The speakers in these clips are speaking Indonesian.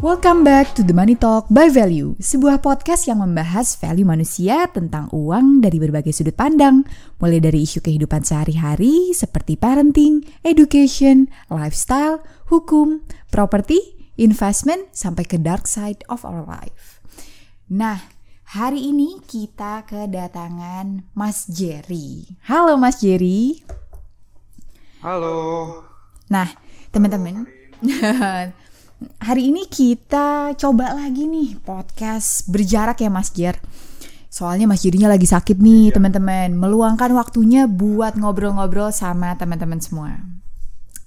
Welcome back to The Money Talk by Value, sebuah podcast yang membahas value manusia tentang uang dari berbagai sudut pandang, mulai dari isu kehidupan sehari-hari seperti parenting, education, lifestyle, hukum, property, investment, sampai ke dark side of our life. Nah, hari ini kita kedatangan Mas Jerry. Halo Mas Jerry. Halo. Nah, teman-teman. hari ini kita coba lagi nih podcast berjarak ya Mas Jer. Soalnya Mas Jirinya lagi sakit nih Iya. teman-teman. Meluangkan waktunya buat ngobrol-ngobrol sama teman-teman semua.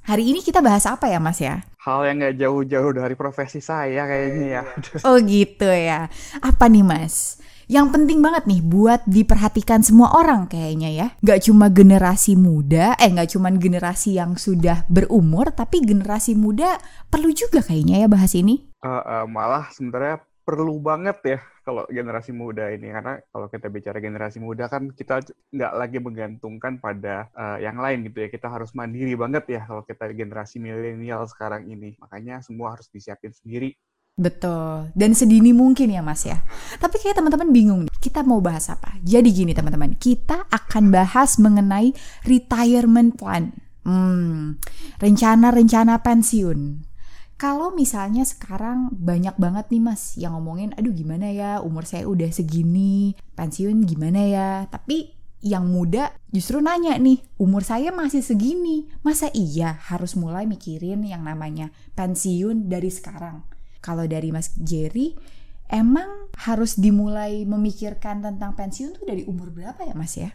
Hari ini kita bahas apa ya Mas ya? Hal yang nggak jauh-jauh dari profesi saya kayaknya ya. Oh gitu ya. Apa nih Mas? Yang penting banget nih buat diperhatikan semua orang kayaknya ya. Gak cuma generasi muda, eh gak cuma generasi yang sudah berumur, tapi generasi muda perlu juga kayaknya ya bahas ini. Eh, eh, malah sebenarnya perlu banget ya kalau generasi muda ini karena kalau kita bicara generasi muda kan kita nggak lagi menggantungkan pada eh, yang lain gitu ya kita harus mandiri banget ya kalau kita generasi milenial sekarang ini makanya semua harus disiapin sendiri Betul. Dan sedini mungkin ya Mas ya. Tapi kayak teman-teman bingung kita mau bahas apa? Jadi gini teman-teman, kita akan bahas mengenai retirement plan. Hmm, rencana-rencana pensiun. Kalau misalnya sekarang banyak banget nih mas yang ngomongin, aduh gimana ya umur saya udah segini, pensiun gimana ya. Tapi yang muda justru nanya nih, umur saya masih segini, masa iya harus mulai mikirin yang namanya pensiun dari sekarang? Kalau dari Mas Jerry, emang harus dimulai memikirkan tentang pensiun tuh dari umur berapa ya Mas ya?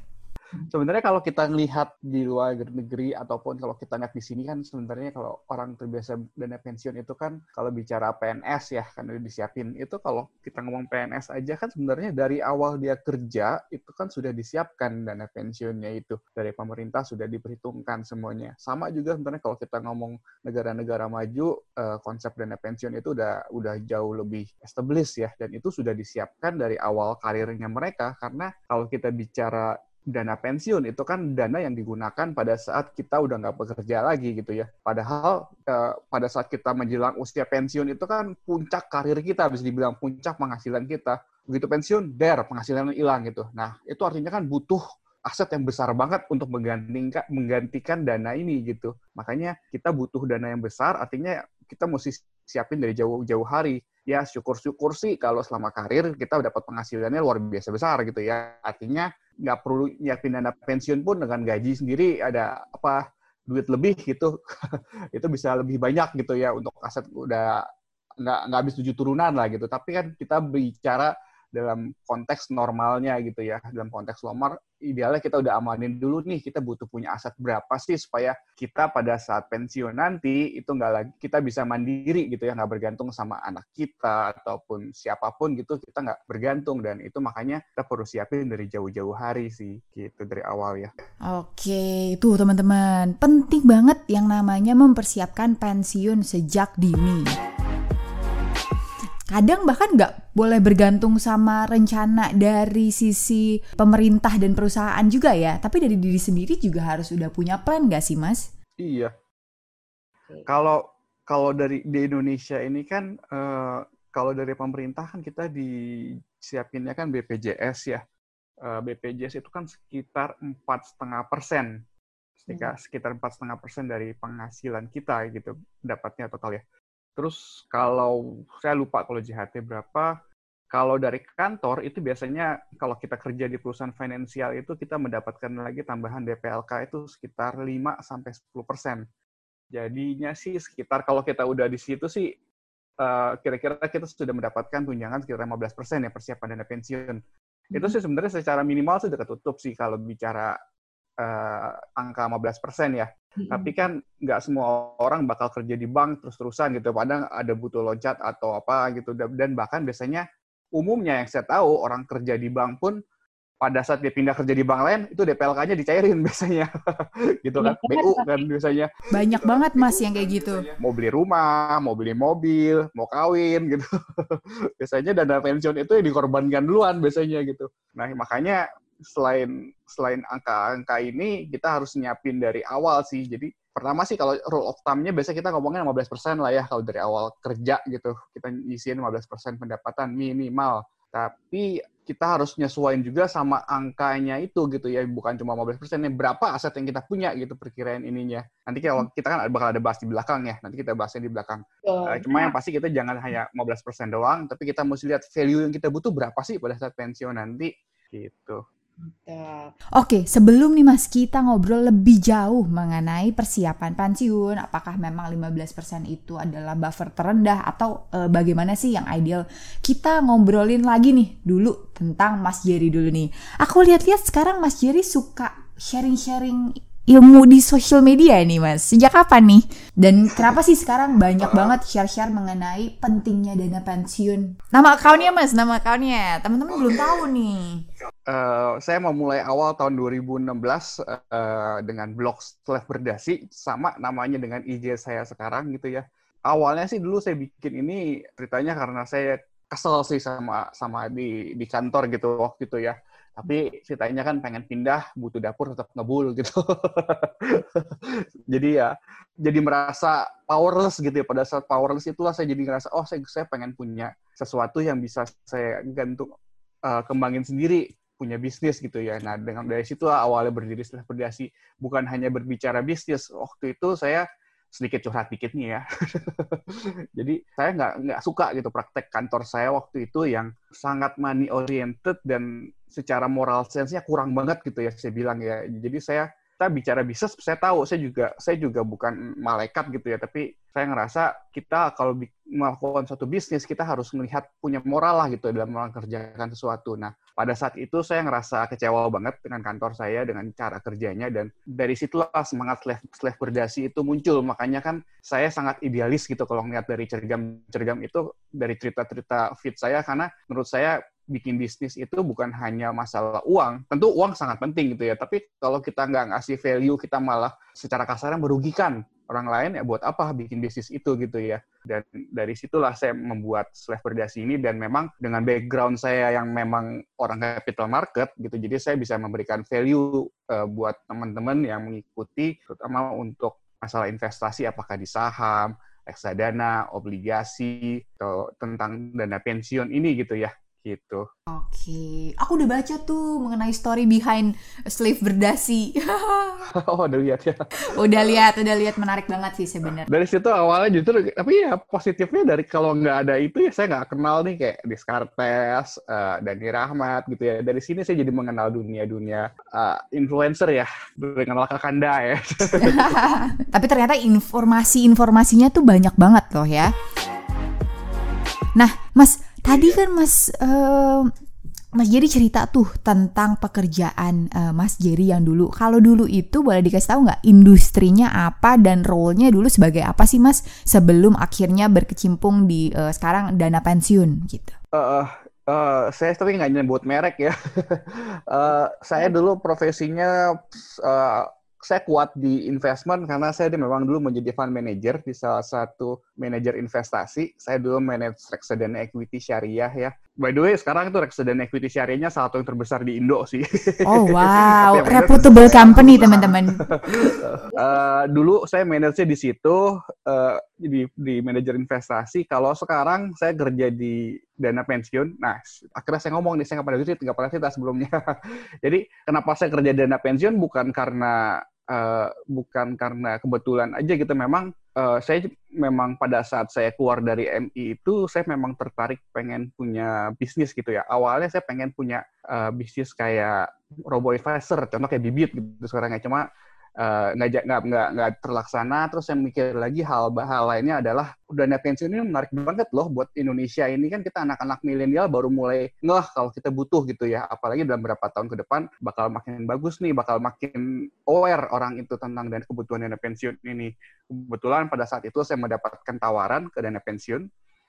Sebenarnya kalau kita ngelihat di luar negeri ataupun kalau kita lihat di sini kan sebenarnya kalau orang terbiasa dana pensiun itu kan kalau bicara PNS ya kan udah disiapin. Itu kalau kita ngomong PNS aja kan sebenarnya dari awal dia kerja itu kan sudah disiapkan dana pensiunnya itu. Dari pemerintah sudah diperhitungkan semuanya. Sama juga sebenarnya kalau kita ngomong negara-negara maju eh, konsep dana pensiun itu udah udah jauh lebih established ya. Dan itu sudah disiapkan dari awal karirnya mereka. Karena kalau kita bicara dana pensiun itu kan dana yang digunakan pada saat kita udah nggak bekerja lagi gitu ya. Padahal eh, pada saat kita menjelang usia pensiun itu kan puncak karir kita, bisa dibilang puncak penghasilan kita. Begitu pensiun, der penghasilan hilang gitu. Nah itu artinya kan butuh aset yang besar banget untuk menggantikan menggantikan dana ini gitu. Makanya kita butuh dana yang besar, artinya kita mesti siapin dari jauh-jauh hari. Ya syukur-syukur sih kalau selama karir kita dapat penghasilannya luar biasa besar gitu ya. Artinya nggak perlu nyiapin dana pensiun pun dengan gaji sendiri ada apa duit lebih gitu. Itu bisa lebih banyak gitu ya untuk aset udah nggak nggak habis tujuh turunan lah gitu. Tapi kan kita bicara dalam konteks normalnya gitu ya dalam konteks lomar idealnya kita udah amanin dulu nih kita butuh punya aset berapa sih supaya kita pada saat pensiun nanti itu nggak lagi kita bisa mandiri gitu ya nggak bergantung sama anak kita ataupun siapa pun gitu kita nggak bergantung dan itu makanya kita perlu siapin dari jauh-jauh hari sih gitu dari awal ya Oke, itu teman-teman. Penting banget yang namanya mempersiapkan pensiun sejak dini. Kadang bahkan nggak boleh bergantung sama rencana dari sisi pemerintah dan perusahaan juga ya. Tapi dari diri sendiri juga harus udah punya plan nggak sih, Mas? Iya. Kalau kalau dari di Indonesia ini kan eh, kalau dari pemerintah kan kita disiapinnya kan BPJS ya. Eh, BPJS itu kan sekitar empat setengah persen, sekitar sekitar empat setengah persen dari penghasilan kita gitu dapatnya total ya. Terus kalau saya lupa kalau JHT berapa, kalau dari kantor itu biasanya kalau kita kerja di perusahaan finansial itu kita mendapatkan lagi tambahan DPLK itu sekitar 5 sampai 10 persen. Jadinya sih sekitar kalau kita udah di situ sih eh, kira-kira kita sudah mendapatkan tunjangan sekitar 15 persen ya persiapan dana pensiun. Itu sih sebenarnya secara minimal sudah ketutup sih kalau bicara eh, angka 15 persen ya. Tapi kan nggak semua orang bakal kerja di bank terus-terusan gitu. Padahal ada butuh loncat atau apa gitu. Dan bahkan biasanya umumnya yang saya tahu orang kerja di bank pun pada saat dia pindah kerja di bank lain itu DPLK-nya dicairin biasanya. gitu kan. BU kan biasanya. Banyak banget, Mas, yang kayak gitu. Mau beli rumah, mau beli mobil, mau kawin gitu. biasanya dana pensiun itu yang dikorbankan duluan biasanya gitu. Nah, makanya selain selain angka-angka ini kita harus nyiapin dari awal sih. Jadi pertama sih kalau rule of thumb-nya biasanya kita ngomongin 15% lah ya kalau dari awal kerja gitu. Kita nyisiin 15% pendapatan minimal. Tapi kita harus nyesuaiin juga sama angkanya itu gitu ya, bukan cuma 15%. Ya, berapa aset yang kita punya gitu perkiraan ininya. Nanti kalau hmm. kita kan bakal ada bahas di belakang ya, nanti kita bahasnya di belakang. Oh. cuma yang pasti kita jangan hanya 15% doang, tapi kita mesti lihat value yang kita butuh berapa sih pada saat pensiun nanti gitu. Oke, sebelum nih Mas kita ngobrol lebih jauh mengenai persiapan pensiun, apakah memang 15% itu adalah buffer terendah atau e, bagaimana sih yang ideal? Kita ngobrolin lagi nih dulu tentang Mas Jerry dulu nih. Aku lihat-lihat sekarang Mas Jerry suka sharing-sharing ilmu di sosial media nih mas. Sejak kapan nih? Dan kenapa sih sekarang banyak banget share-share mengenai pentingnya dana pensiun? Nama akunnya mas. Nama akunnya teman-teman belum tahu nih. Uh, saya mau mulai awal tahun 2016 uh, dengan blog setelah berdasi sama namanya dengan IG saya sekarang gitu ya. Awalnya sih dulu saya bikin ini ceritanya karena saya kesel sih sama sama di di kantor gitu waktu itu ya tapi ceritanya kan pengen pindah butuh dapur tetap ngebul gitu. Jadi ya jadi merasa powerless gitu ya. Pada saat powerless itulah saya jadi ngerasa oh saya saya pengen punya sesuatu yang bisa saya gantung uh, kembangin sendiri punya bisnis gitu ya. Nah dengan dari situ awalnya berdiri setelah berdasi. Bukan hanya berbicara bisnis waktu itu saya sedikit curhat dikit nih ya. Jadi saya nggak nggak suka gitu praktek kantor saya waktu itu yang sangat money oriented dan secara moral sense-nya kurang banget gitu ya saya bilang ya. Jadi saya kita bicara bisnis, saya tahu saya juga saya juga bukan malaikat gitu ya, tapi saya ngerasa kita kalau melakukan suatu bisnis kita harus melihat punya moral lah gitu dalam mengerjakan sesuatu. Nah, pada saat itu saya ngerasa kecewa banget dengan kantor saya dengan cara kerjanya dan dari situlah semangat slave, berdasi itu muncul. Makanya kan saya sangat idealis gitu kalau ngeliat dari cergam-cergam itu dari cerita-cerita fit saya karena menurut saya bikin bisnis itu bukan hanya masalah uang. Tentu uang sangat penting gitu ya, tapi kalau kita nggak ngasih value, kita malah secara kasarnya merugikan orang lain, ya buat apa bikin bisnis itu gitu ya. Dan dari situlah saya membuat Slave Berdasi ini, dan memang dengan background saya yang memang orang capital market gitu, jadi saya bisa memberikan value uh, buat teman-teman yang mengikuti, terutama untuk masalah investasi, apakah di saham, reksadana, obligasi, atau tentang dana pensiun ini gitu ya gitu. Oke, aku udah baca tuh mengenai story behind slave berdasi. oh, udah lihat ya. Udah lihat, udah lihat menarik banget sih sebenarnya. Dari situ awalnya justru, tapi ya positifnya dari kalau nggak ada itu ya saya nggak kenal nih kayak Descartes, uh, Dani Rahmat gitu ya. Dari sini saya jadi mengenal dunia-dunia uh, influencer ya, dengan Kakanda ya. tapi ternyata informasi-informasinya tuh banyak banget loh ya. Nah, Mas, Tadi kan Mas uh, Mas Jerry cerita tuh tentang pekerjaan uh, Mas Jerry yang dulu. Kalau dulu itu boleh dikasih tahu nggak industrinya apa dan role-nya dulu sebagai apa sih Mas sebelum akhirnya berkecimpung di uh, sekarang dana pensiun gitu? Uh, uh, saya tapi nggak nyebut merek ya. uh, saya dulu profesinya uh, saya kuat di investment karena saya memang dulu menjadi fund manager di salah satu manajer investasi. Saya dulu manage reksadana equity syariah ya. By the way, sekarang itu reksadana equity syariahnya salah satu yang terbesar di Indo sih. Oh wow, reputable company teman-teman. uh, dulu saya manajernya di situ uh, di di manajer investasi. Kalau sekarang saya kerja di dana pensiun. Nah, akhirnya saya ngomong nih, saya nggak pernah cerita, nggak pernah cerita sebelumnya. Jadi, kenapa saya kerja dana pensiun bukan karena uh, bukan karena kebetulan aja gitu. Memang uh, saya memang pada saat saya keluar dari MI itu, saya memang tertarik pengen punya bisnis gitu ya. Awalnya saya pengen punya uh, bisnis kayak robo advisor, contoh kayak bibit gitu sekarang ya. Cuma nggak uh, nggak nggak terlaksana terus yang mikir lagi hal hal lainnya adalah dana pensiun ini menarik banget loh buat Indonesia ini. Kan kita anak-anak milenial baru mulai ngeh kalau kita butuh gitu ya. Apalagi dalam beberapa tahun ke depan bakal makin bagus nih bakal makin aware orang itu tentang dan kebutuhan dana pensiun ini. Kebetulan pada saat itu saya mendapatkan tawaran ke dana pensiun.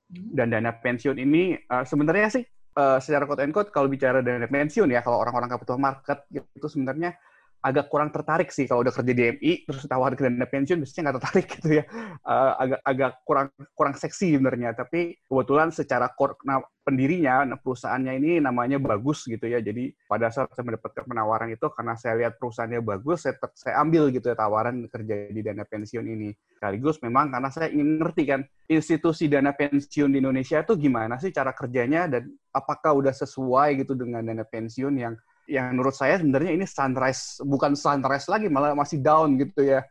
Hmm. dan dana pensiun ini uh, sebenarnya sih uh, secara quote and quote kalau bicara dana pensiun ya kalau orang-orang capital market gitu sebenarnya agak kurang tertarik sih kalau udah kerja di MI terus tawarin ke dana pensiun biasanya nggak tertarik gitu ya. Uh, agak agak kurang kurang seksi sebenarnya. Tapi kebetulan secara core nah, pendirinya nah, perusahaannya ini namanya bagus gitu ya. Jadi pada saat saya mendapatkan penawaran itu karena saya lihat perusahaannya bagus saya saya ambil gitu ya tawaran kerja di dana pensiun ini. Sekaligus memang karena saya ingin ngerti kan institusi dana pensiun di Indonesia itu gimana sih cara kerjanya dan apakah udah sesuai gitu dengan dana pensiun yang yang menurut saya sebenarnya ini sunrise bukan sunrise lagi malah masih down gitu ya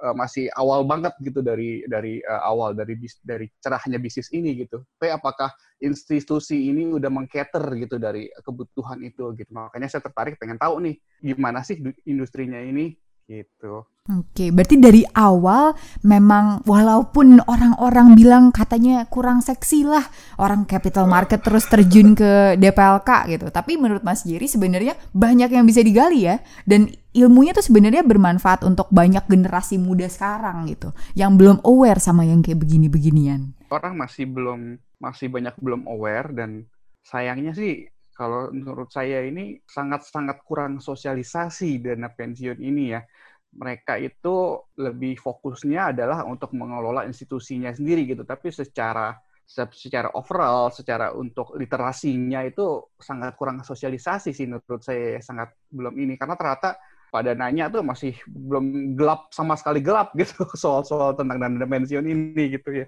uh, masih awal banget gitu dari dari uh, awal dari bis, dari cerahnya bisnis ini gitu. Tapi apakah institusi ini udah mengcater gitu dari kebutuhan itu gitu. Makanya saya tertarik pengen tahu nih gimana sih industrinya ini gitu. Oke, berarti dari awal memang walaupun orang-orang bilang katanya kurang seksi lah orang capital market terus terjun ke DPLK gitu. Tapi menurut Mas Jerry sebenarnya banyak yang bisa digali ya dan ilmunya tuh sebenarnya bermanfaat untuk banyak generasi muda sekarang gitu yang belum aware sama yang kayak begini-beginian. Orang masih belum masih banyak belum aware dan sayangnya sih kalau menurut saya ini sangat-sangat kurang sosialisasi dana pensiun ini ya. Mereka itu lebih fokusnya adalah untuk mengelola institusinya sendiri gitu. Tapi secara secara overall secara untuk literasinya itu sangat kurang sosialisasi sih menurut saya sangat belum ini. Karena ternyata pada nanya tuh masih belum gelap sama sekali gelap gitu soal-soal tentang dana pensiun ini gitu ya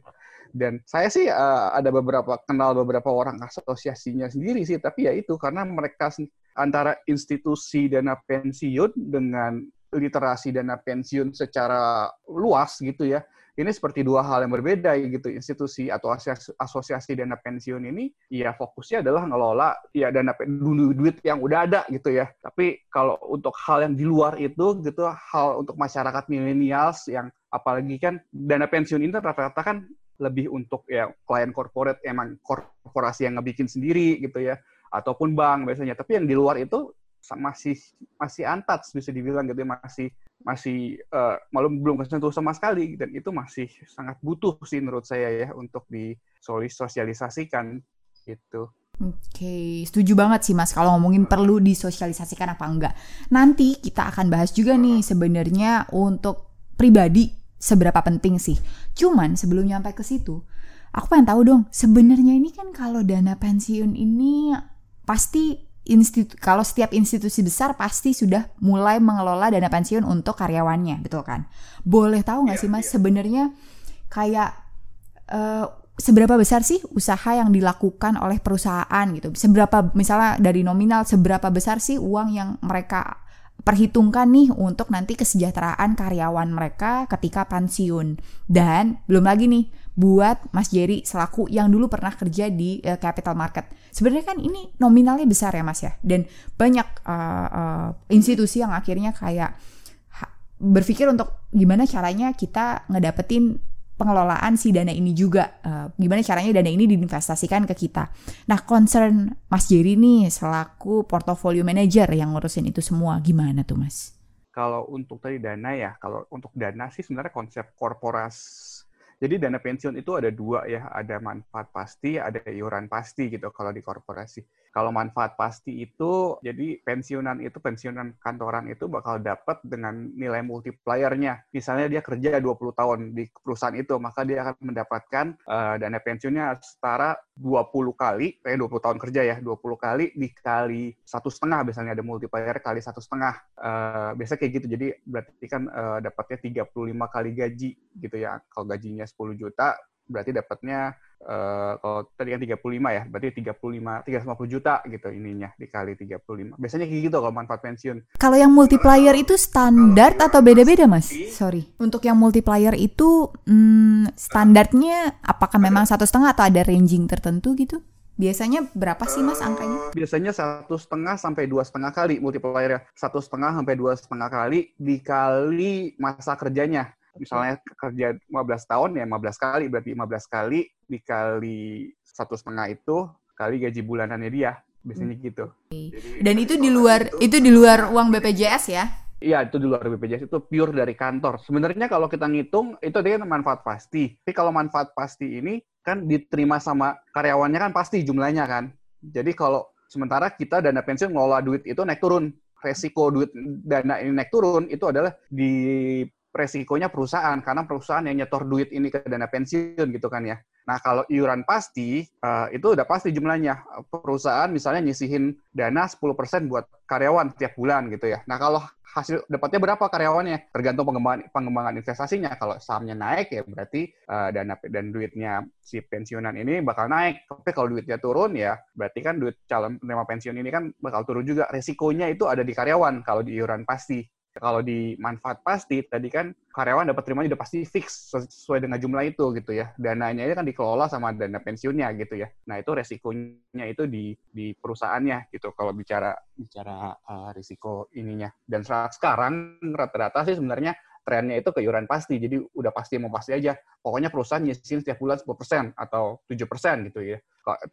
dan saya sih uh, ada beberapa kenal beberapa orang asosiasinya sendiri sih tapi ya itu karena mereka antara institusi dana pensiun dengan literasi dana pensiun secara luas gitu ya. Ini seperti dua hal yang berbeda gitu. Institusi atau asosiasi dana pensiun ini ya fokusnya adalah ngelola ya dana dulu duit yang udah ada gitu ya. Tapi kalau untuk hal yang di luar itu gitu hal untuk masyarakat milenials yang apalagi kan dana pensiun ini rata-rata kan lebih untuk ya klien corporate emang korporasi yang ngebikin sendiri gitu ya ataupun bank biasanya. Tapi yang di luar itu masih masih antat bisa dibilang gitu ya, masih masih uh, malu belum kesentuh sama sekali dan itu masih sangat butuh sih menurut saya ya untuk disosialisasikan gitu. Oke, setuju banget sih Mas kalau ngomongin perlu disosialisasikan apa enggak. Nanti kita akan bahas juga nih sebenarnya untuk pribadi seberapa penting sih. Cuman sebelum nyampe ke situ, aku pengen tahu dong, sebenarnya ini kan kalau dana pensiun ini pasti institu kalau setiap institusi besar pasti sudah mulai mengelola dana pensiun untuk karyawannya, betul kan? Boleh tahu nggak yeah, sih mas yeah. sebenarnya kayak uh, seberapa besar sih usaha yang dilakukan oleh perusahaan gitu? Seberapa misalnya dari nominal seberapa besar sih uang yang mereka perhitungkan nih untuk nanti kesejahteraan karyawan mereka ketika pensiun dan belum lagi nih buat Mas Jerry selaku yang dulu pernah kerja di uh, capital market. Sebenarnya kan ini nominalnya besar ya Mas ya dan banyak uh, uh, institusi yang akhirnya kayak berpikir untuk gimana caranya kita ngedapetin pengelolaan si dana ini juga. Uh, gimana caranya dana ini diinvestasikan ke kita. Nah, concern Mas Jerry nih selaku portfolio manager yang ngurusin itu semua, gimana tuh Mas? Kalau untuk tadi dana ya, kalau untuk dana sih sebenarnya konsep korporasi jadi dana pensiun itu ada dua ya, ada manfaat pasti, ada iuran pasti gitu kalau di korporasi. Kalau manfaat pasti itu, jadi pensiunan itu, pensiunan kantoran itu bakal dapat dengan nilai multipliernya. Misalnya dia kerja 20 tahun di perusahaan itu, maka dia akan mendapatkan uh, dana pensiunnya setara 20 kali, kayak 20 tahun kerja ya, 20 kali dikali satu setengah, misalnya ada multiplier kali satu setengah. Uh, biasa kayak gitu, jadi berarti kan uh, dapatnya 35 kali gaji gitu ya. Kalau gajinya 10 juta, berarti dapatnya uh, kalau tadi kan 35 ya, berarti 35 350 juta gitu ininya dikali 35. Biasanya kayak gitu kalau manfaat pensiun. Kalau yang multiplier itu standar atau beda-beda, Mas? Sorry. Untuk yang multiplier itu hmm, standarnya apakah memang satu setengah atau ada ranging tertentu gitu? Biasanya berapa sih mas angkanya? Biasanya satu setengah sampai dua setengah kali multiplier Satu setengah sampai dua setengah kali dikali masa kerjanya misalnya kerja 15 tahun ya 15 kali berarti 15 kali dikali satu setengah itu kali gaji bulanannya dia biasanya hmm. gitu. Jadi, Dan itu di luar itu, itu di luar uang BPJS ya? Iya itu di luar BPJS itu pure dari kantor. Sebenarnya kalau kita ngitung itu dia manfaat pasti. Tapi kalau manfaat pasti ini kan diterima sama karyawannya kan pasti jumlahnya kan. Jadi kalau sementara kita dana pensiun ngelola duit itu naik turun resiko duit dana ini naik turun itu adalah di resikonya perusahaan karena perusahaan yang nyetor duit ini ke dana pensiun gitu kan ya. Nah, kalau iuran pasti, uh, itu udah pasti jumlahnya. Perusahaan misalnya nyisihin dana 10% buat karyawan tiap bulan gitu ya. Nah, kalau hasil dapatnya berapa karyawannya? Tergantung pengembangan, pengembangan investasinya. Kalau sahamnya naik ya berarti uh, dana dan duitnya si pensiunan ini bakal naik. Tapi kalau duitnya turun ya berarti kan duit calon penerima pensiun ini kan bakal turun juga. Resikonya itu ada di karyawan kalau di iuran pasti kalau di manfaat pasti tadi kan karyawan dapat terimanya udah pasti fix sesuai dengan jumlah itu gitu ya. Dananya itu kan dikelola sama dana pensiunnya gitu ya. Nah itu resikonya itu di di perusahaannya gitu kalau bicara bicara uh, risiko ininya. Dan sekarang rata-rata sih sebenarnya trennya itu ke iuran pasti. Jadi udah pasti mau pasti aja. Pokoknya perusahaan nyisin setiap bulan 10% atau 7% gitu ya.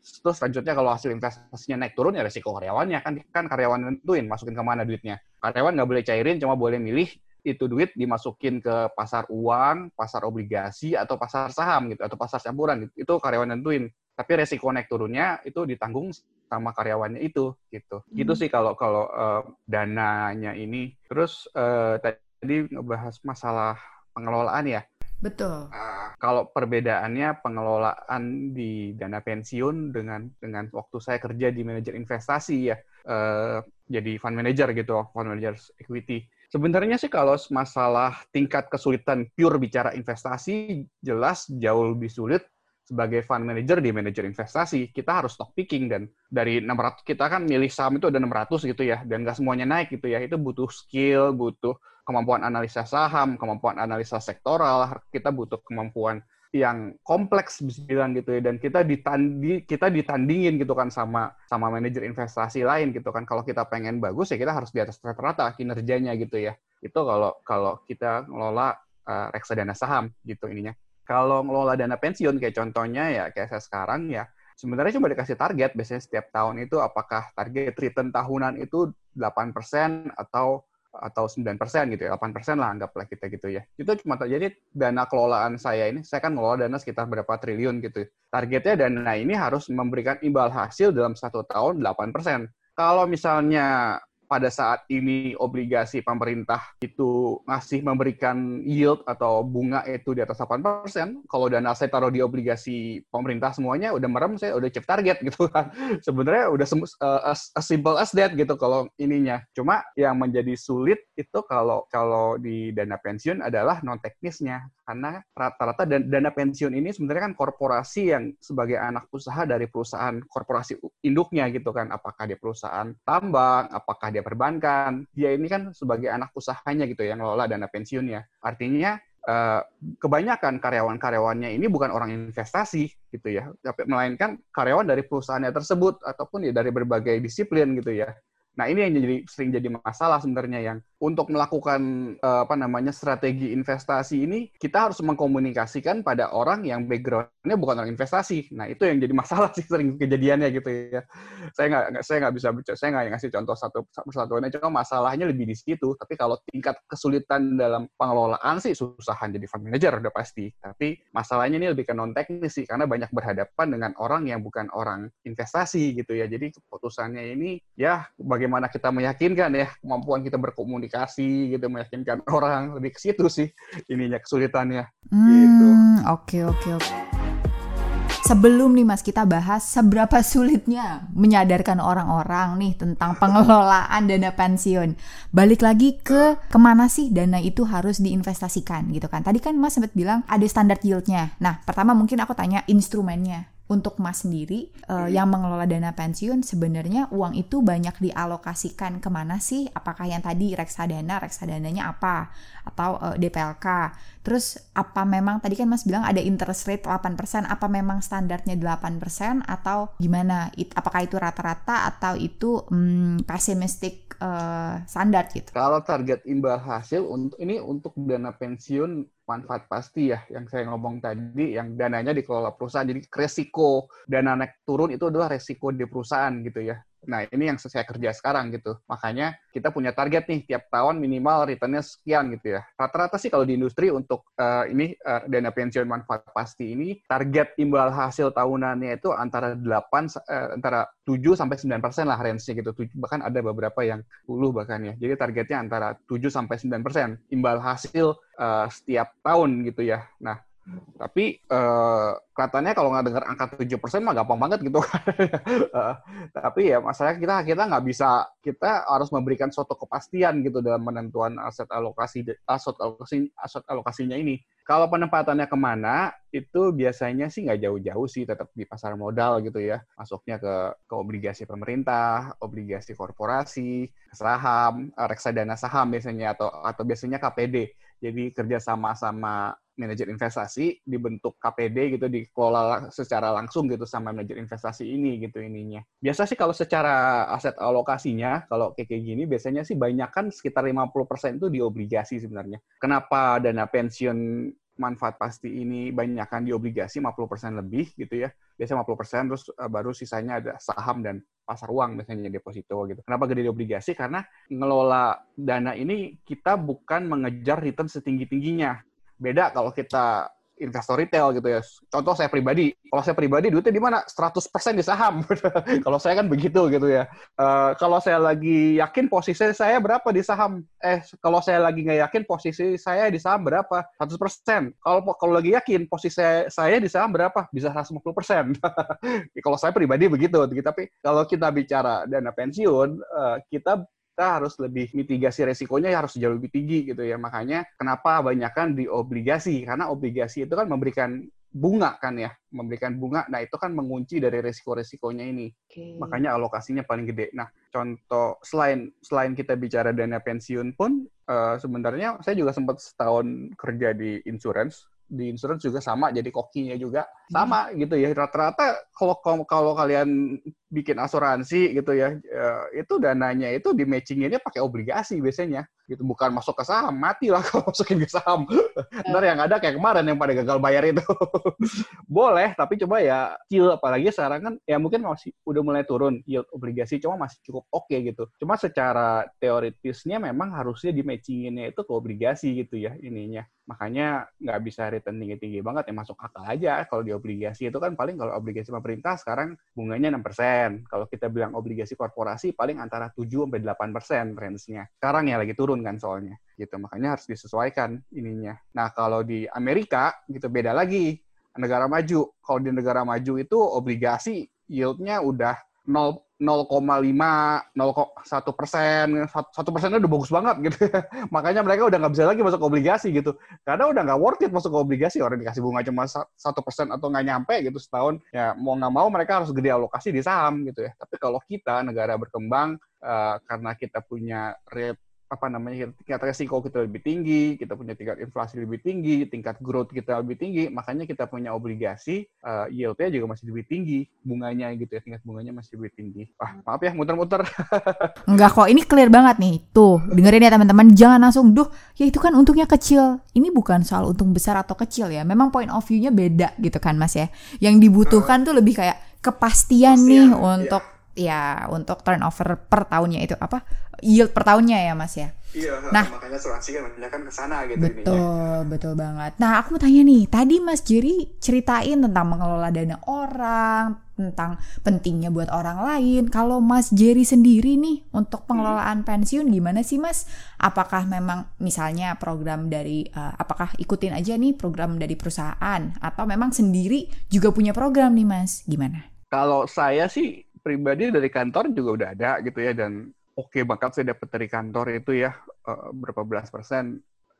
Terus selanjutnya kalau hasil investasinya naik turun ya resiko karyawannya kan kan karyawan nentuin masukin ke mana duitnya. Karyawan nggak boleh cairin, cuma boleh milih itu duit dimasukin ke pasar uang, pasar obligasi atau pasar saham gitu atau pasar campuran gitu. Itu karyawan nentuin. Tapi resiko naik turunnya itu ditanggung sama karyawannya itu gitu. Hmm. Gitu sih kalau kalau uh, dananya ini. Terus uh, tadi ngebahas masalah pengelolaan ya. Betul. Uh, kalau perbedaannya pengelolaan di dana pensiun dengan dengan waktu saya kerja di manajer investasi ya, uh, jadi fund manager gitu, fund manager equity. Sebenarnya sih kalau masalah tingkat kesulitan pure bicara investasi, jelas jauh lebih sulit sebagai fund manager di manajer investasi, kita harus stock picking dan dari 600 kita kan milih saham itu ada 600 gitu ya dan nggak semuanya naik gitu ya. Itu butuh skill, butuh kemampuan analisa saham, kemampuan analisa sektoral, kita butuh kemampuan yang kompleks bisa bilang gitu ya. Dan kita ditandi kita ditandingin gitu kan sama sama manajer investasi lain gitu kan. Kalau kita pengen bagus ya kita harus di atas rata-rata kinerjanya gitu ya. Itu kalau kalau kita ngelola uh, reksadana saham gitu ininya. Kalau ngelola dana pensiun kayak contohnya ya kayak saya sekarang ya sebenarnya cuma dikasih target. Biasanya setiap tahun itu apakah target return tahunan itu 8% atau atau 9% gitu ya, 8% lah anggaplah kita gitu ya. Itu cuma terjadi dana kelolaan saya ini, saya kan ngelola dana sekitar berapa triliun gitu. Targetnya dana ini harus memberikan imbal hasil dalam satu tahun 8%. Kalau misalnya pada saat ini obligasi pemerintah itu masih memberikan yield atau bunga itu di atas 8%, kalau dana saya taruh di obligasi pemerintah semuanya udah merem, saya udah chip target gitu kan. Sebenarnya udah uh, as, as simple as that gitu kalau ininya. Cuma yang menjadi sulit itu kalau kalau di dana pensiun adalah non teknisnya karena rata-rata dana pensiun ini sebenarnya kan korporasi yang sebagai anak usaha dari perusahaan korporasi induknya gitu kan. Apakah dia perusahaan tambang apakah dia perbankan. Dia ini kan sebagai anak usahanya gitu yang ngelola dana pensiunnya. Artinya eh, kebanyakan karyawan-karyawannya ini bukan orang investasi gitu ya. Tapi melainkan karyawan dari perusahaannya tersebut ataupun ya dari berbagai disiplin gitu ya. Nah, ini yang jadi sering jadi masalah sebenarnya yang untuk melakukan uh, apa namanya strategi investasi ini kita harus mengkomunikasikan pada orang yang backgroundnya bukan orang investasi. Nah, itu yang jadi masalah sih sering kejadiannya gitu ya. Saya nggak saya nggak bisa saya nggak ngasih contoh satu persatuannya cuma masalahnya lebih di situ. Tapi kalau tingkat kesulitan dalam pengelolaan sih susahan jadi fund manager udah pasti. Tapi masalahnya ini lebih ke non teknis sih karena banyak berhadapan dengan orang yang bukan orang investasi gitu ya. Jadi keputusannya ini ya bagaimana kita meyakinkan ya kemampuan kita berkomunikasi gitu meyakinkan orang lebih ke situ sih ininya kesulitannya hmm, gitu. Oke oke oke. Sebelum nih Mas kita bahas seberapa sulitnya menyadarkan orang-orang nih tentang pengelolaan dana pensiun. Balik lagi ke ke mana sih dana itu harus diinvestasikan gitu kan. Tadi kan Mas sempat bilang ada standar yieldnya. Nah pertama mungkin aku tanya instrumennya untuk Mas sendiri uh, yang mengelola dana pensiun sebenarnya uang itu banyak dialokasikan ke mana sih? Apakah yang tadi reksadana, reksadananya apa? Atau uh, eh, DPLK? Terus apa memang tadi kan Mas bilang ada interest rate 8%, apa memang standarnya 8% atau gimana? It, apakah itu rata-rata atau itu um, pessimistic uh, standar gitu? Kalau target imbal hasil untuk ini untuk dana pensiun manfaat pasti ya yang saya ngomong tadi yang dananya dikelola perusahaan jadi resiko dana naik turun itu adalah resiko di perusahaan gitu ya Nah, ini yang saya kerja sekarang gitu. Makanya kita punya target nih tiap tahun minimal returnnya sekian gitu ya. Rata-rata sih kalau di industri untuk uh, ini uh, dana pensiun manfaat pasti ini target imbal hasil tahunannya itu antara 8 uh, antara 7 sampai 9 persen lah range-nya gitu. Bahkan ada beberapa yang 10 bahkan ya. Jadi targetnya antara 7 sampai 9 persen imbal hasil uh, setiap tahun gitu ya. Nah, tapi uh, kelihatannya kalau nggak dengar angka 7% mah gampang banget gitu uh, tapi ya masalahnya kita kita nggak bisa kita harus memberikan suatu kepastian gitu dalam menentuan aset alokasi aset alokasi aset alokasinya ini. Kalau penempatannya ke mana itu biasanya sih nggak jauh-jauh sih tetap di pasar modal gitu ya. Masuknya ke ke obligasi pemerintah, obligasi korporasi, saham, reksadana saham biasanya atau atau biasanya KPD. Jadi kerja sama sama manajer investasi dibentuk KPD gitu dikelola secara langsung gitu sama manajer investasi ini gitu ininya. Biasa sih kalau secara aset alokasinya kalau kayak gini biasanya sih banyak kan sekitar 50% itu di obligasi sebenarnya. Kenapa dana pensiun manfaat pasti ini banyakkan di obligasi 50% lebih gitu ya. Biasanya 50% terus eh, baru sisanya ada saham dan pasar uang biasanya deposito gitu. Kenapa gede di obligasi? Karena ngelola dana ini kita bukan mengejar return setinggi-tingginya beda kalau kita investor retail gitu ya. Contoh saya pribadi, kalau saya pribadi duitnya di mana? 100% di saham. kalau saya kan begitu gitu ya. Uh, kalau saya lagi yakin posisi saya berapa di saham? Eh, kalau saya lagi nggak yakin posisi saya di saham berapa? 100%. Kalau kalau lagi yakin posisi saya, di saham berapa? Bisa 150%. kalau saya pribadi begitu. Tapi kalau kita bicara dana pensiun, uh, kita kita harus lebih mitigasi resikonya harus jauh lebih tinggi gitu ya. Makanya kenapa banyakkan di obligasi karena obligasi itu kan memberikan bunga kan ya, memberikan bunga. Nah, itu kan mengunci dari resiko-resikonya ini. Okay. Makanya alokasinya paling gede. Nah, contoh selain selain kita bicara dana pensiun pun uh, sebenarnya saya juga sempat setahun kerja di insurance di insurance juga sama jadi kokinya juga sama hmm. gitu ya rata-rata kalau kalau kalian bikin asuransi gitu ya, ya itu dananya itu di matchinginnya pakai obligasi biasanya gitu bukan masuk ke saham mati lah kalau masukin ke saham. Ntar yang ada kayak kemarin yang pada gagal bayar itu. Boleh tapi coba ya yield apalagi sekarang kan ya mungkin masih udah mulai turun yield obligasi cuma masih cukup oke okay, gitu. Cuma secara teoritisnya memang harusnya di matchinginnya itu ke obligasi gitu ya ininya. Makanya nggak bisa return tinggi-tinggi banget ya masuk akal aja. Kalau di obligasi itu kan paling kalau obligasi pemerintah sekarang bunganya 6%. Kalau kita bilang obligasi korporasi paling antara 7 sampai 8% range-nya. Sekarang ya lagi turun kan soalnya. Gitu. Makanya harus disesuaikan ininya. Nah, kalau di Amerika gitu beda lagi. Negara maju. Kalau di negara maju itu obligasi yield-nya udah 0 0,5, 0,1 persen, satu persennya udah bagus banget gitu. Makanya mereka udah nggak bisa lagi masuk ke obligasi gitu. Karena udah nggak worth it masuk ke obligasi. Orang dikasih bunga cuma satu persen atau nggak nyampe gitu setahun. Ya mau nggak mau mereka harus gede alokasi di saham gitu ya. Tapi kalau kita negara berkembang uh, karena kita punya rate apa namanya tingkat resiko kita lebih tinggi, kita punya tingkat inflasi lebih tinggi, tingkat growth kita lebih tinggi, makanya kita punya obligasi uh, yield-nya juga masih lebih tinggi, bunganya gitu ya, tingkat bunganya masih lebih tinggi. Ah, maaf ya muter-muter. Enggak kok, ini clear banget nih. Tuh, dengerin ya teman-teman, jangan langsung duh, ya itu kan untungnya kecil. Ini bukan soal untung besar atau kecil ya. Memang point of view-nya beda gitu kan Mas ya. Yang dibutuhkan uh, tuh lebih kayak kepastian, kepastian nih iya. untuk ya untuk turnover per tahunnya itu apa yield per tahunnya ya mas ya? Iya nah. makanya asuransi kan banyak kan ke sana gitu betul ininya. betul banget. Nah aku mau tanya nih tadi mas Jerry ceritain tentang mengelola dana orang tentang pentingnya buat orang lain. Kalau mas Jerry sendiri nih untuk pengelolaan pensiun gimana sih mas? Apakah memang misalnya program dari uh, apakah ikutin aja nih program dari perusahaan? Atau memang sendiri juga punya program nih mas? Gimana? Kalau saya sih pribadi dari kantor juga udah ada gitu ya dan oke okay banget saya dapat dari kantor itu ya uh, berapa belas persen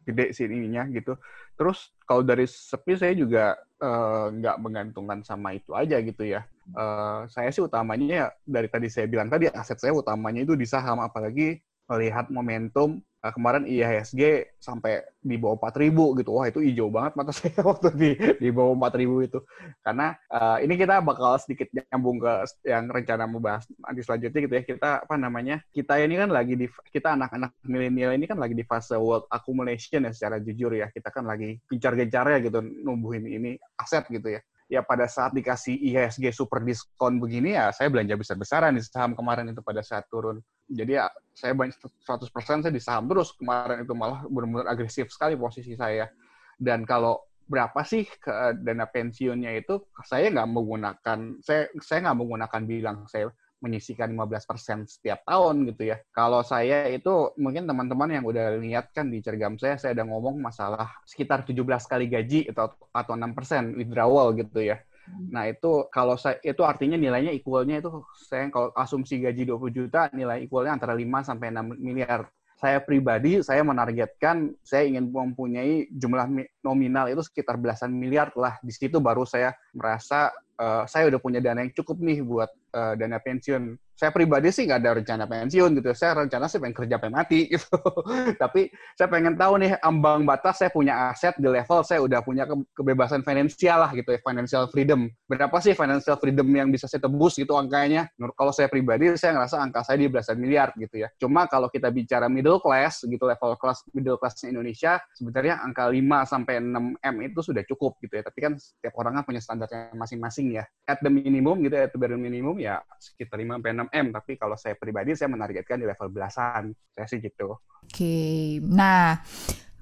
gede sih ininya gitu. Terus kalau dari sepi saya juga eh, nggak uh, menggantungkan sama itu aja gitu ya. Uh, saya sih utamanya ya dari tadi saya bilang tadi aset saya utamanya itu di saham apalagi melihat momentum uh, kemarin IHSG sampai di bawah 4000 gitu. Wah, itu hijau banget mata saya waktu di di bawah 4000 itu. Karena uh, ini kita bakal sedikit nyambung ke yang rencana mau bahas nanti selanjutnya gitu ya. Kita apa namanya? Kita ini kan lagi di kita anak-anak milenial ini kan lagi di fase world accumulation ya secara jujur ya. Kita kan lagi gencar-gencarnya gitu numbuhin ini aset gitu ya ya pada saat dikasih IHSG super diskon begini ya saya belanja besar-besaran di saham kemarin itu pada saat turun. Jadi ya saya banyak 100% saya di saham terus kemarin itu malah benar-benar agresif sekali posisi saya. Dan kalau berapa sih ke dana pensiunnya itu saya nggak menggunakan saya saya nggak menggunakan bilang saya menyisikan 15% setiap tahun gitu ya. Kalau saya itu mungkin teman-teman yang udah lihat kan di cergam saya saya ada ngomong masalah sekitar 17 kali gaji atau atau 6% withdrawal gitu ya. Nah, itu kalau saya itu artinya nilainya equalnya itu saya kalau asumsi gaji 20 juta nilai equalnya antara 5 sampai 6 miliar saya pribadi saya menargetkan saya ingin mempunyai jumlah nominal itu sekitar belasan miliar lah di situ baru saya merasa uh, saya udah punya dana yang cukup nih buat uh, dana pensiun saya pribadi sih nggak ada rencana pensiun gitu. Saya rencana sih pengen kerja pengen mati gitu. Tapi saya pengen tahu nih ambang batas saya punya aset di level saya udah punya ke kebebasan finansial lah gitu ya, financial freedom. Berapa sih financial freedom yang bisa saya tebus gitu angkanya? Menurut kalau saya pribadi saya ngerasa angka saya di belasan miliar gitu ya. Cuma kalau kita bicara middle class gitu level class middle classnya Indonesia sebenarnya angka 5 sampai 6 M itu sudah cukup gitu ya. Tapi kan setiap orang kan punya standarnya masing-masing ya. At the minimum gitu at the bare minimum ya sekitar 5 sampai 6 M, tapi kalau saya pribadi saya menargetkan di level belasan. Saya sih gitu. Oke. Nah,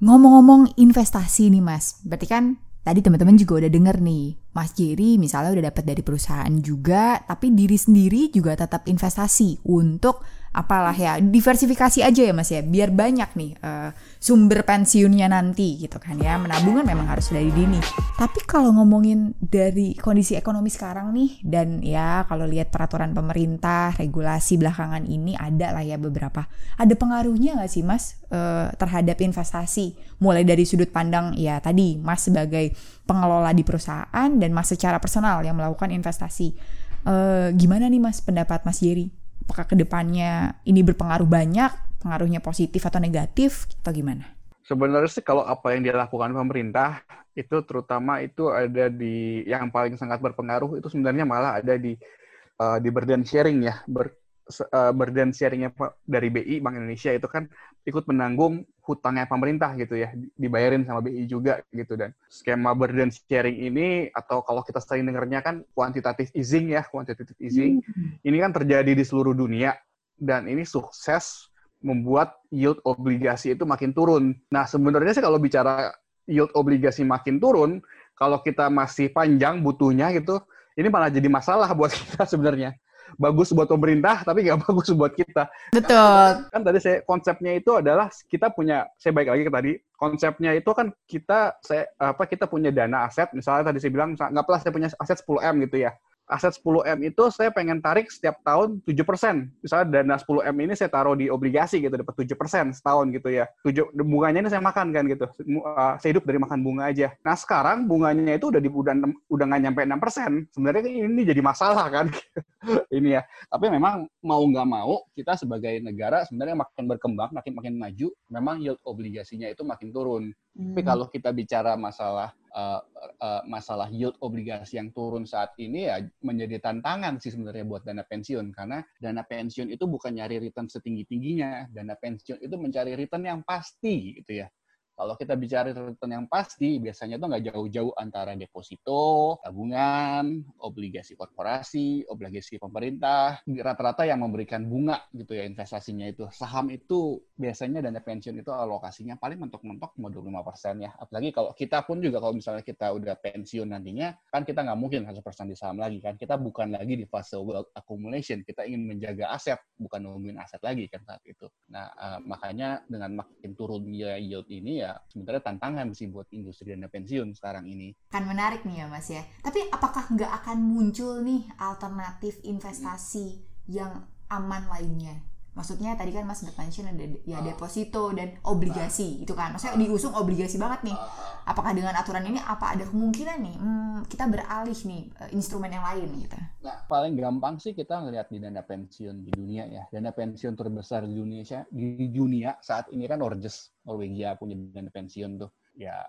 ngomong-ngomong investasi nih Mas. Berarti kan tadi teman-teman juga udah denger nih, Mas Jerry misalnya udah dapat dari perusahaan juga, tapi diri sendiri juga tetap investasi untuk apalah ya diversifikasi aja ya mas ya. Biar banyak nih uh, sumber pensiunnya nanti gitu kan ya. Menabungan memang harus dari dini. Tapi kalau ngomongin dari kondisi ekonomi sekarang nih dan ya kalau lihat peraturan pemerintah regulasi belakangan ini ada lah ya beberapa. Ada pengaruhnya nggak sih mas uh, terhadap investasi? Mulai dari sudut pandang ya tadi mas sebagai pengelola di perusahaan dan mas secara personal yang melakukan investasi. Uh, gimana nih mas pendapat mas Jerry apakah ke depannya ini berpengaruh banyak, pengaruhnya positif atau negatif, atau gimana? Sebenarnya sih kalau apa yang dilakukan pemerintah itu terutama itu ada di yang paling sangat berpengaruh itu sebenarnya malah ada di uh, di burden sharing ya ber, uh, burden sharingnya dari BI Bank Indonesia itu kan ikut menanggung hutangnya pemerintah gitu ya dibayarin sama BI juga gitu dan skema burden sharing ini atau kalau kita sering dengarnya kan quantitative easing ya quantitative easing hmm. ini kan terjadi di seluruh dunia dan ini sukses membuat yield obligasi itu makin turun. Nah sebenarnya sih kalau bicara yield obligasi makin turun, kalau kita masih panjang butuhnya gitu, ini malah jadi masalah buat kita sebenarnya bagus buat pemerintah tapi nggak bagus buat kita. Betul. Kan tadi saya konsepnya itu adalah kita punya saya baik lagi ke tadi konsepnya itu kan kita saya apa kita punya dana aset misalnya tadi saya bilang nggak plus saya punya aset 10 m gitu ya aset 10M itu saya pengen tarik setiap tahun 7%. Misalnya dana 10M ini saya taruh di obligasi gitu, dapat 7% setahun gitu ya. 7, bunganya ini saya makan kan gitu. Uh, saya hidup dari makan bunga aja. Nah sekarang bunganya itu udah di, udah, udah nggak nyampe 6%. Sebenarnya ini jadi masalah kan. ini ya. Tapi memang mau nggak mau, kita sebagai negara sebenarnya makin berkembang, makin makin maju, memang yield obligasinya itu makin turun. Hmm. Tapi kalau kita bicara masalah uh, uh, masalah yield obligasi yang turun saat ini ya menjadi tantangan sih sebenarnya buat dana pensiun karena dana pensiun itu bukan nyari return setinggi tingginya, dana pensiun itu mencari return yang pasti gitu ya. Kalau kita bicara return yang pasti, biasanya tuh nggak jauh-jauh antara deposito, tabungan, obligasi korporasi, obligasi pemerintah, rata-rata yang memberikan bunga gitu ya investasinya itu. Saham itu biasanya dana pensiun itu alokasinya paling mentok-mentok mau 25% ya. Apalagi kalau kita pun juga kalau misalnya kita udah pensiun nantinya, kan kita nggak mungkin 100% di saham lagi kan. Kita bukan lagi di fase wealth accumulation, kita ingin menjaga aset, bukan nungguin aset lagi kan saat itu. Nah, uh, makanya dengan makin turun yield ini ya ya sebenarnya tantangan sih buat industri dana pensiun sekarang ini. Kan menarik nih ya Mas ya. Tapi apakah nggak akan muncul nih alternatif investasi yang aman lainnya? Maksudnya tadi kan Mas sempat mention ada ya ah. deposito dan obligasi itu kan. Maksudnya diusung obligasi banget nih. Ah. Apakah dengan aturan ini apa ada kemungkinan nih hmm, kita beralih nih eh, instrumen yang lain gitu? Nah, paling gampang sih kita ngelihat di dana pensiun di dunia ya. Dana pensiun terbesar di dunia di dunia saat ini kan Norges, Norwegia punya dana pensiun tuh. Ya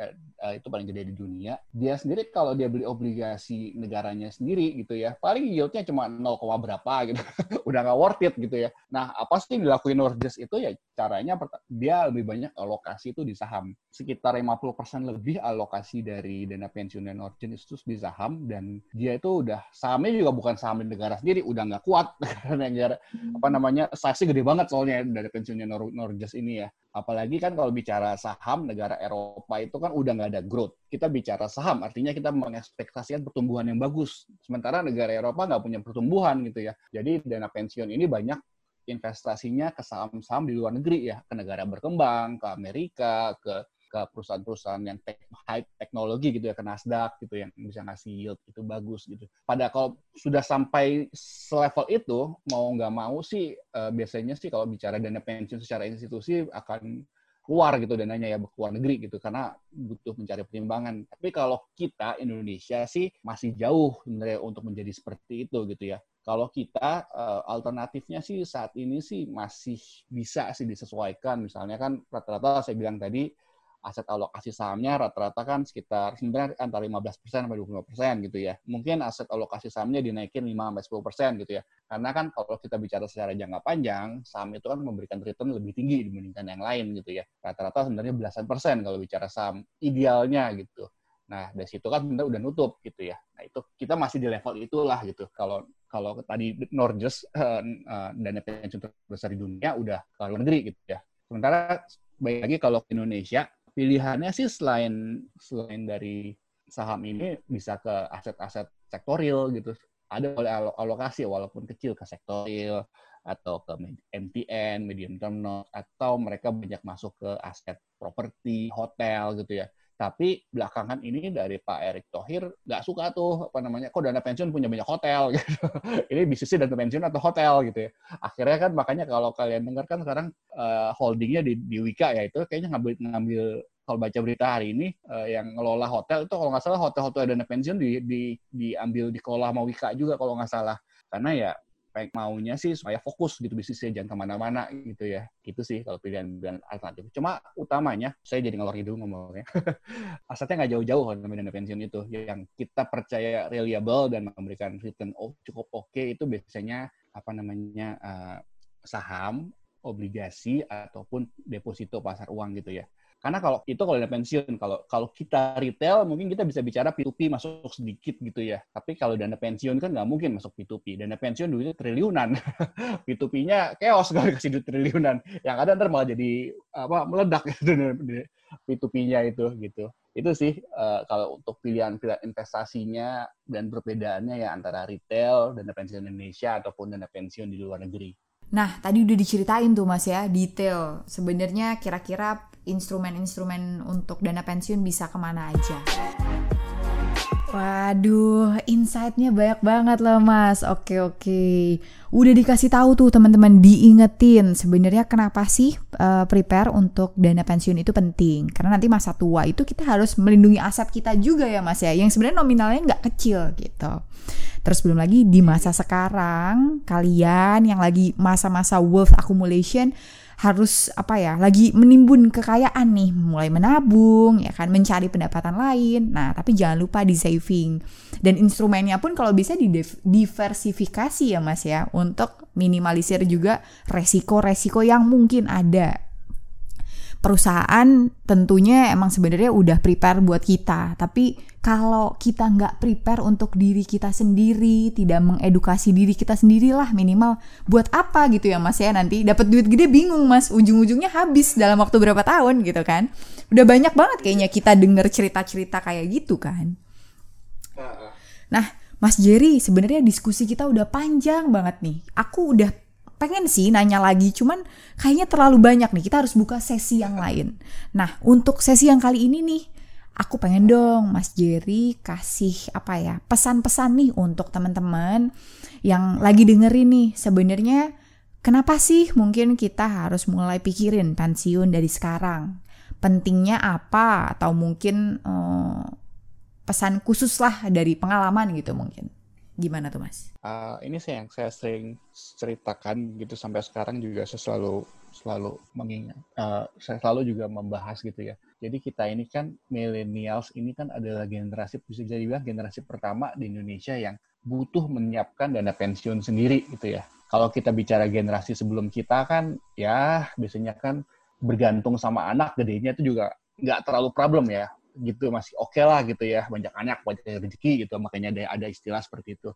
uh, itu paling gede di dunia. Dia sendiri kalau dia beli obligasi negaranya sendiri gitu ya, paling yieldnya cuma 0, berapa gitu. Udah nggak worth it gitu ya. Nah, apa sih yang dilakuin Norges itu ya caranya dia lebih banyak alokasi itu di saham. Sekitar 50% lebih alokasi dari dana pensiun dan Norwegian itu di saham dan dia itu udah sahamnya juga bukan saham di negara sendiri, udah nggak kuat karena negara apa namanya size gede banget soalnya dari pensiunnya Nor Norges ini ya. Apalagi kan kalau bicara saham negara Eropa itu kan udah nggak ada growth. Kita bicara saham artinya kita mengekspektasikan pertumbuhan yang bagus. Sementara negara Eropa nggak punya pertumbuhan gitu ya. Jadi dana pensiun ini banyak investasinya ke saham-saham di luar negeri ya, ke negara berkembang, ke Amerika, ke ke perusahaan-perusahaan yang tech, high teknologi gitu ya ke Nasdaq gitu yang bisa ngasih yield itu bagus gitu. Pada kalau sudah sampai selevel itu mau nggak mau sih uh, biasanya sih kalau bicara dana pensiun secara institusi akan keluar gitu dananya ya ke luar negeri gitu karena butuh mencari pertimbangan. Tapi kalau kita Indonesia sih masih jauh sebenarnya untuk menjadi seperti itu gitu ya. Kalau kita uh, alternatifnya sih saat ini sih masih bisa sih disesuaikan. Misalnya kan rata-rata saya bilang tadi aset alokasi sahamnya rata-rata kan sekitar sebenarnya antara 15% sampai 25% gitu ya. Mungkin aset alokasi sahamnya dinaikin 5 sampai 10% gitu ya. Karena kan kalau kita bicara secara jangka panjang, saham itu kan memberikan return lebih tinggi dibandingkan yang lain gitu ya. Rata-rata sebenarnya belasan persen kalau bicara saham idealnya gitu. Nah, dari situ kan sebenarnya udah nutup gitu ya. Nah, itu kita masih di level itulah gitu. Kalau kalau tadi Norges uh, uh, dana pensiun terbesar di dunia udah ke luar negeri gitu ya. Sementara baik lagi kalau Indonesia pilihannya sih selain selain dari saham ini bisa ke aset-aset sektoril gitu. Ada oleh alokasi walaupun kecil ke sektoril atau ke MTN, medium term note, atau mereka banyak masuk ke aset properti, hotel gitu ya. Tapi belakangan ini dari Pak Erick Thohir nggak suka tuh apa namanya, kok dana pensiun punya banyak hotel gitu. ini bisnisnya dana pensiun atau hotel gitu ya. Akhirnya kan makanya kalau kalian dengar kan sekarang uh, holdingnya di, di Wika ya itu kayaknya ngambil ngambil kalau baca berita hari ini uh, yang ngelola hotel itu kalau nggak salah hotel-hotel dana pensiun di, di diambil dikelola sama Wika juga kalau nggak salah. Karena ya baik maunya sih supaya fokus gitu bisnisnya jangan ke mana-mana gitu ya. Gitu sih kalau pilihan-pilihan alternatif. Cuma utamanya saya jadi ngelor hidung ngomongnya. Asetnya nggak jauh-jauh kalau dana pensiun itu. Yang kita percaya reliable dan memberikan return cukup oke okay, itu biasanya apa namanya uh, saham obligasi ataupun deposito pasar uang gitu ya karena kalau itu kalau dana pensiun, kalau kalau kita retail mungkin kita bisa bicara P2P masuk sedikit gitu ya. Tapi kalau dana pensiun kan nggak mungkin masuk P2P. Dana pensiun duitnya triliunan. P2P-nya chaos kalau dikasih duit triliunan. Yang ada ntar malah jadi apa meledak gitu P2P-nya itu gitu. Itu sih uh, kalau untuk pilihan-pilihan investasinya dan perbedaannya ya antara retail, dana pensiun Indonesia ataupun dana pensiun di luar negeri. Nah, tadi udah diceritain tuh Mas ya, detail. Sebenarnya kira-kira instrumen-instrumen untuk dana pensiun bisa ke mana aja. Waduh, insight-nya banyak banget loh mas. Oke oke, udah dikasih tahu tuh teman-teman, diingetin sebenarnya kenapa sih uh, prepare untuk dana pensiun itu penting? Karena nanti masa tua itu kita harus melindungi aset kita juga ya mas ya, yang sebenarnya nominalnya nggak kecil gitu. Terus belum lagi di masa sekarang kalian yang lagi masa-masa wealth accumulation harus apa ya lagi menimbun kekayaan nih. Mulai menabung ya kan mencari pendapatan lain. Nah tapi jangan lupa di saving. Dan instrumennya pun kalau bisa diversifikasi ya mas ya untuk minimalisir juga resiko-resiko yang mungkin ada perusahaan tentunya emang sebenarnya udah prepare buat kita. Tapi kalau kita nggak prepare untuk diri kita sendiri tidak mengedukasi diri kita sendirilah minimal buat apa gitu ya mas ya? Nanti dapat duit gede bingung mas. Ujung-ujungnya habis dalam waktu berapa tahun gitu kan? Udah banyak banget kayaknya kita denger cerita-cerita kayak gitu kan. Nah Mas Jerry, sebenarnya diskusi kita udah panjang banget nih. Aku udah pengen sih nanya lagi, cuman kayaknya terlalu banyak nih. Kita harus buka sesi yang lain. Nah, untuk sesi yang kali ini nih, aku pengen dong Mas Jerry kasih apa ya pesan-pesan nih untuk teman-teman yang lagi dengerin nih. Sebenarnya kenapa sih mungkin kita harus mulai pikirin pensiun dari sekarang? Pentingnya apa? Atau mungkin eh, pesan khusus lah dari pengalaman gitu mungkin. Gimana tuh mas? Uh, ini sih yang saya sering ceritakan gitu sampai sekarang juga saya selalu selalu mengingat, uh, saya selalu juga membahas gitu ya. Jadi kita ini kan millennials ini kan adalah generasi bisa jadi bilang generasi pertama di Indonesia yang butuh menyiapkan dana pensiun sendiri gitu ya. Kalau kita bicara generasi sebelum kita kan ya biasanya kan bergantung sama anak gedenya itu juga nggak terlalu problem ya gitu masih oke okay lah gitu ya banyak anak banyak rezeki gitu makanya ada ada istilah seperti itu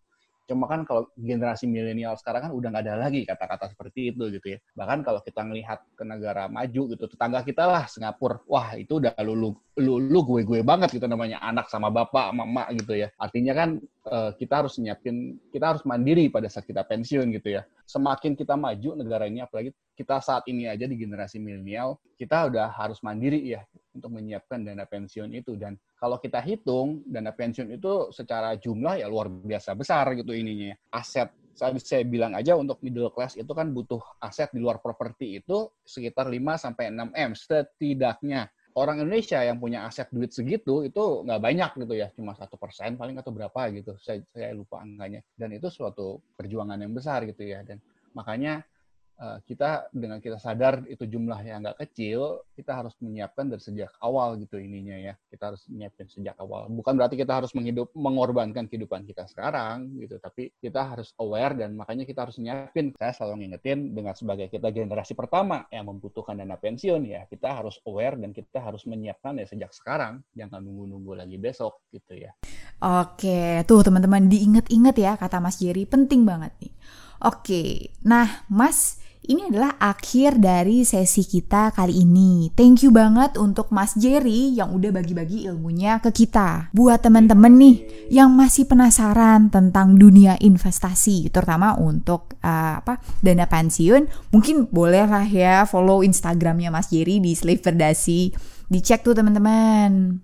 Cuma kan kalau generasi milenial sekarang kan udah nggak ada lagi kata-kata seperti itu gitu ya. Bahkan kalau kita ngelihat ke negara maju gitu, tetangga kita lah Singapura, wah itu udah lulu lulu gue gue banget gitu namanya anak sama bapak sama emak gitu ya. Artinya kan uh, kita harus nyiapin, kita harus mandiri pada saat kita pensiun gitu ya. Semakin kita maju negara ini, apalagi kita saat ini aja di generasi milenial, kita udah harus mandiri ya untuk menyiapkan dana pensiun itu. Dan kalau kita hitung dana pensiun itu secara jumlah ya luar biasa besar gitu ininya. Aset saya, saya bilang aja untuk middle class itu kan butuh aset di luar properti itu sekitar 5 sampai 6 M. Setidaknya orang Indonesia yang punya aset duit segitu itu nggak banyak gitu ya. Cuma satu persen paling atau berapa gitu. Saya saya lupa angkanya. Dan itu suatu perjuangan yang besar gitu ya. Dan makanya Eh, kita dengan kita sadar itu jumlah yang nggak kecil, kita harus menyiapkan dari sejak awal gitu ininya ya. Kita harus menyiapkan sejak awal. Bukan berarti kita harus menghidup mengorbankan kehidupan kita sekarang gitu, tapi kita harus aware dan makanya kita harus nyiapin. Saya selalu ngingetin dengan sebagai kita generasi pertama yang membutuhkan dana pensiun ya, kita harus aware dan kita harus menyiapkan ya sejak sekarang, jangan nunggu-nunggu lagi besok gitu ya. Oke, tuh teman-teman diinget-inget ya kata Mas Jerry penting banget nih. Oke, nah Mas ini adalah akhir dari sesi kita kali ini. Thank you banget untuk Mas Jerry yang udah bagi-bagi ilmunya ke kita. Buat teman-teman nih yang masih penasaran tentang dunia investasi, terutama untuk uh, apa dana pensiun, mungkin boleh lah ya follow Instagramnya Mas Jerry di Slave Verdasi. Dicek tuh teman-teman.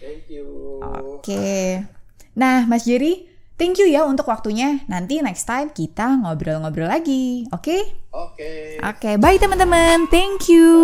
Thank you. Oke. Nah, Mas Jerry, Thank you ya untuk waktunya. Nanti next time kita ngobrol-ngobrol lagi. Oke? Okay? Oke. Okay. Oke, okay, bye teman-teman. Thank you.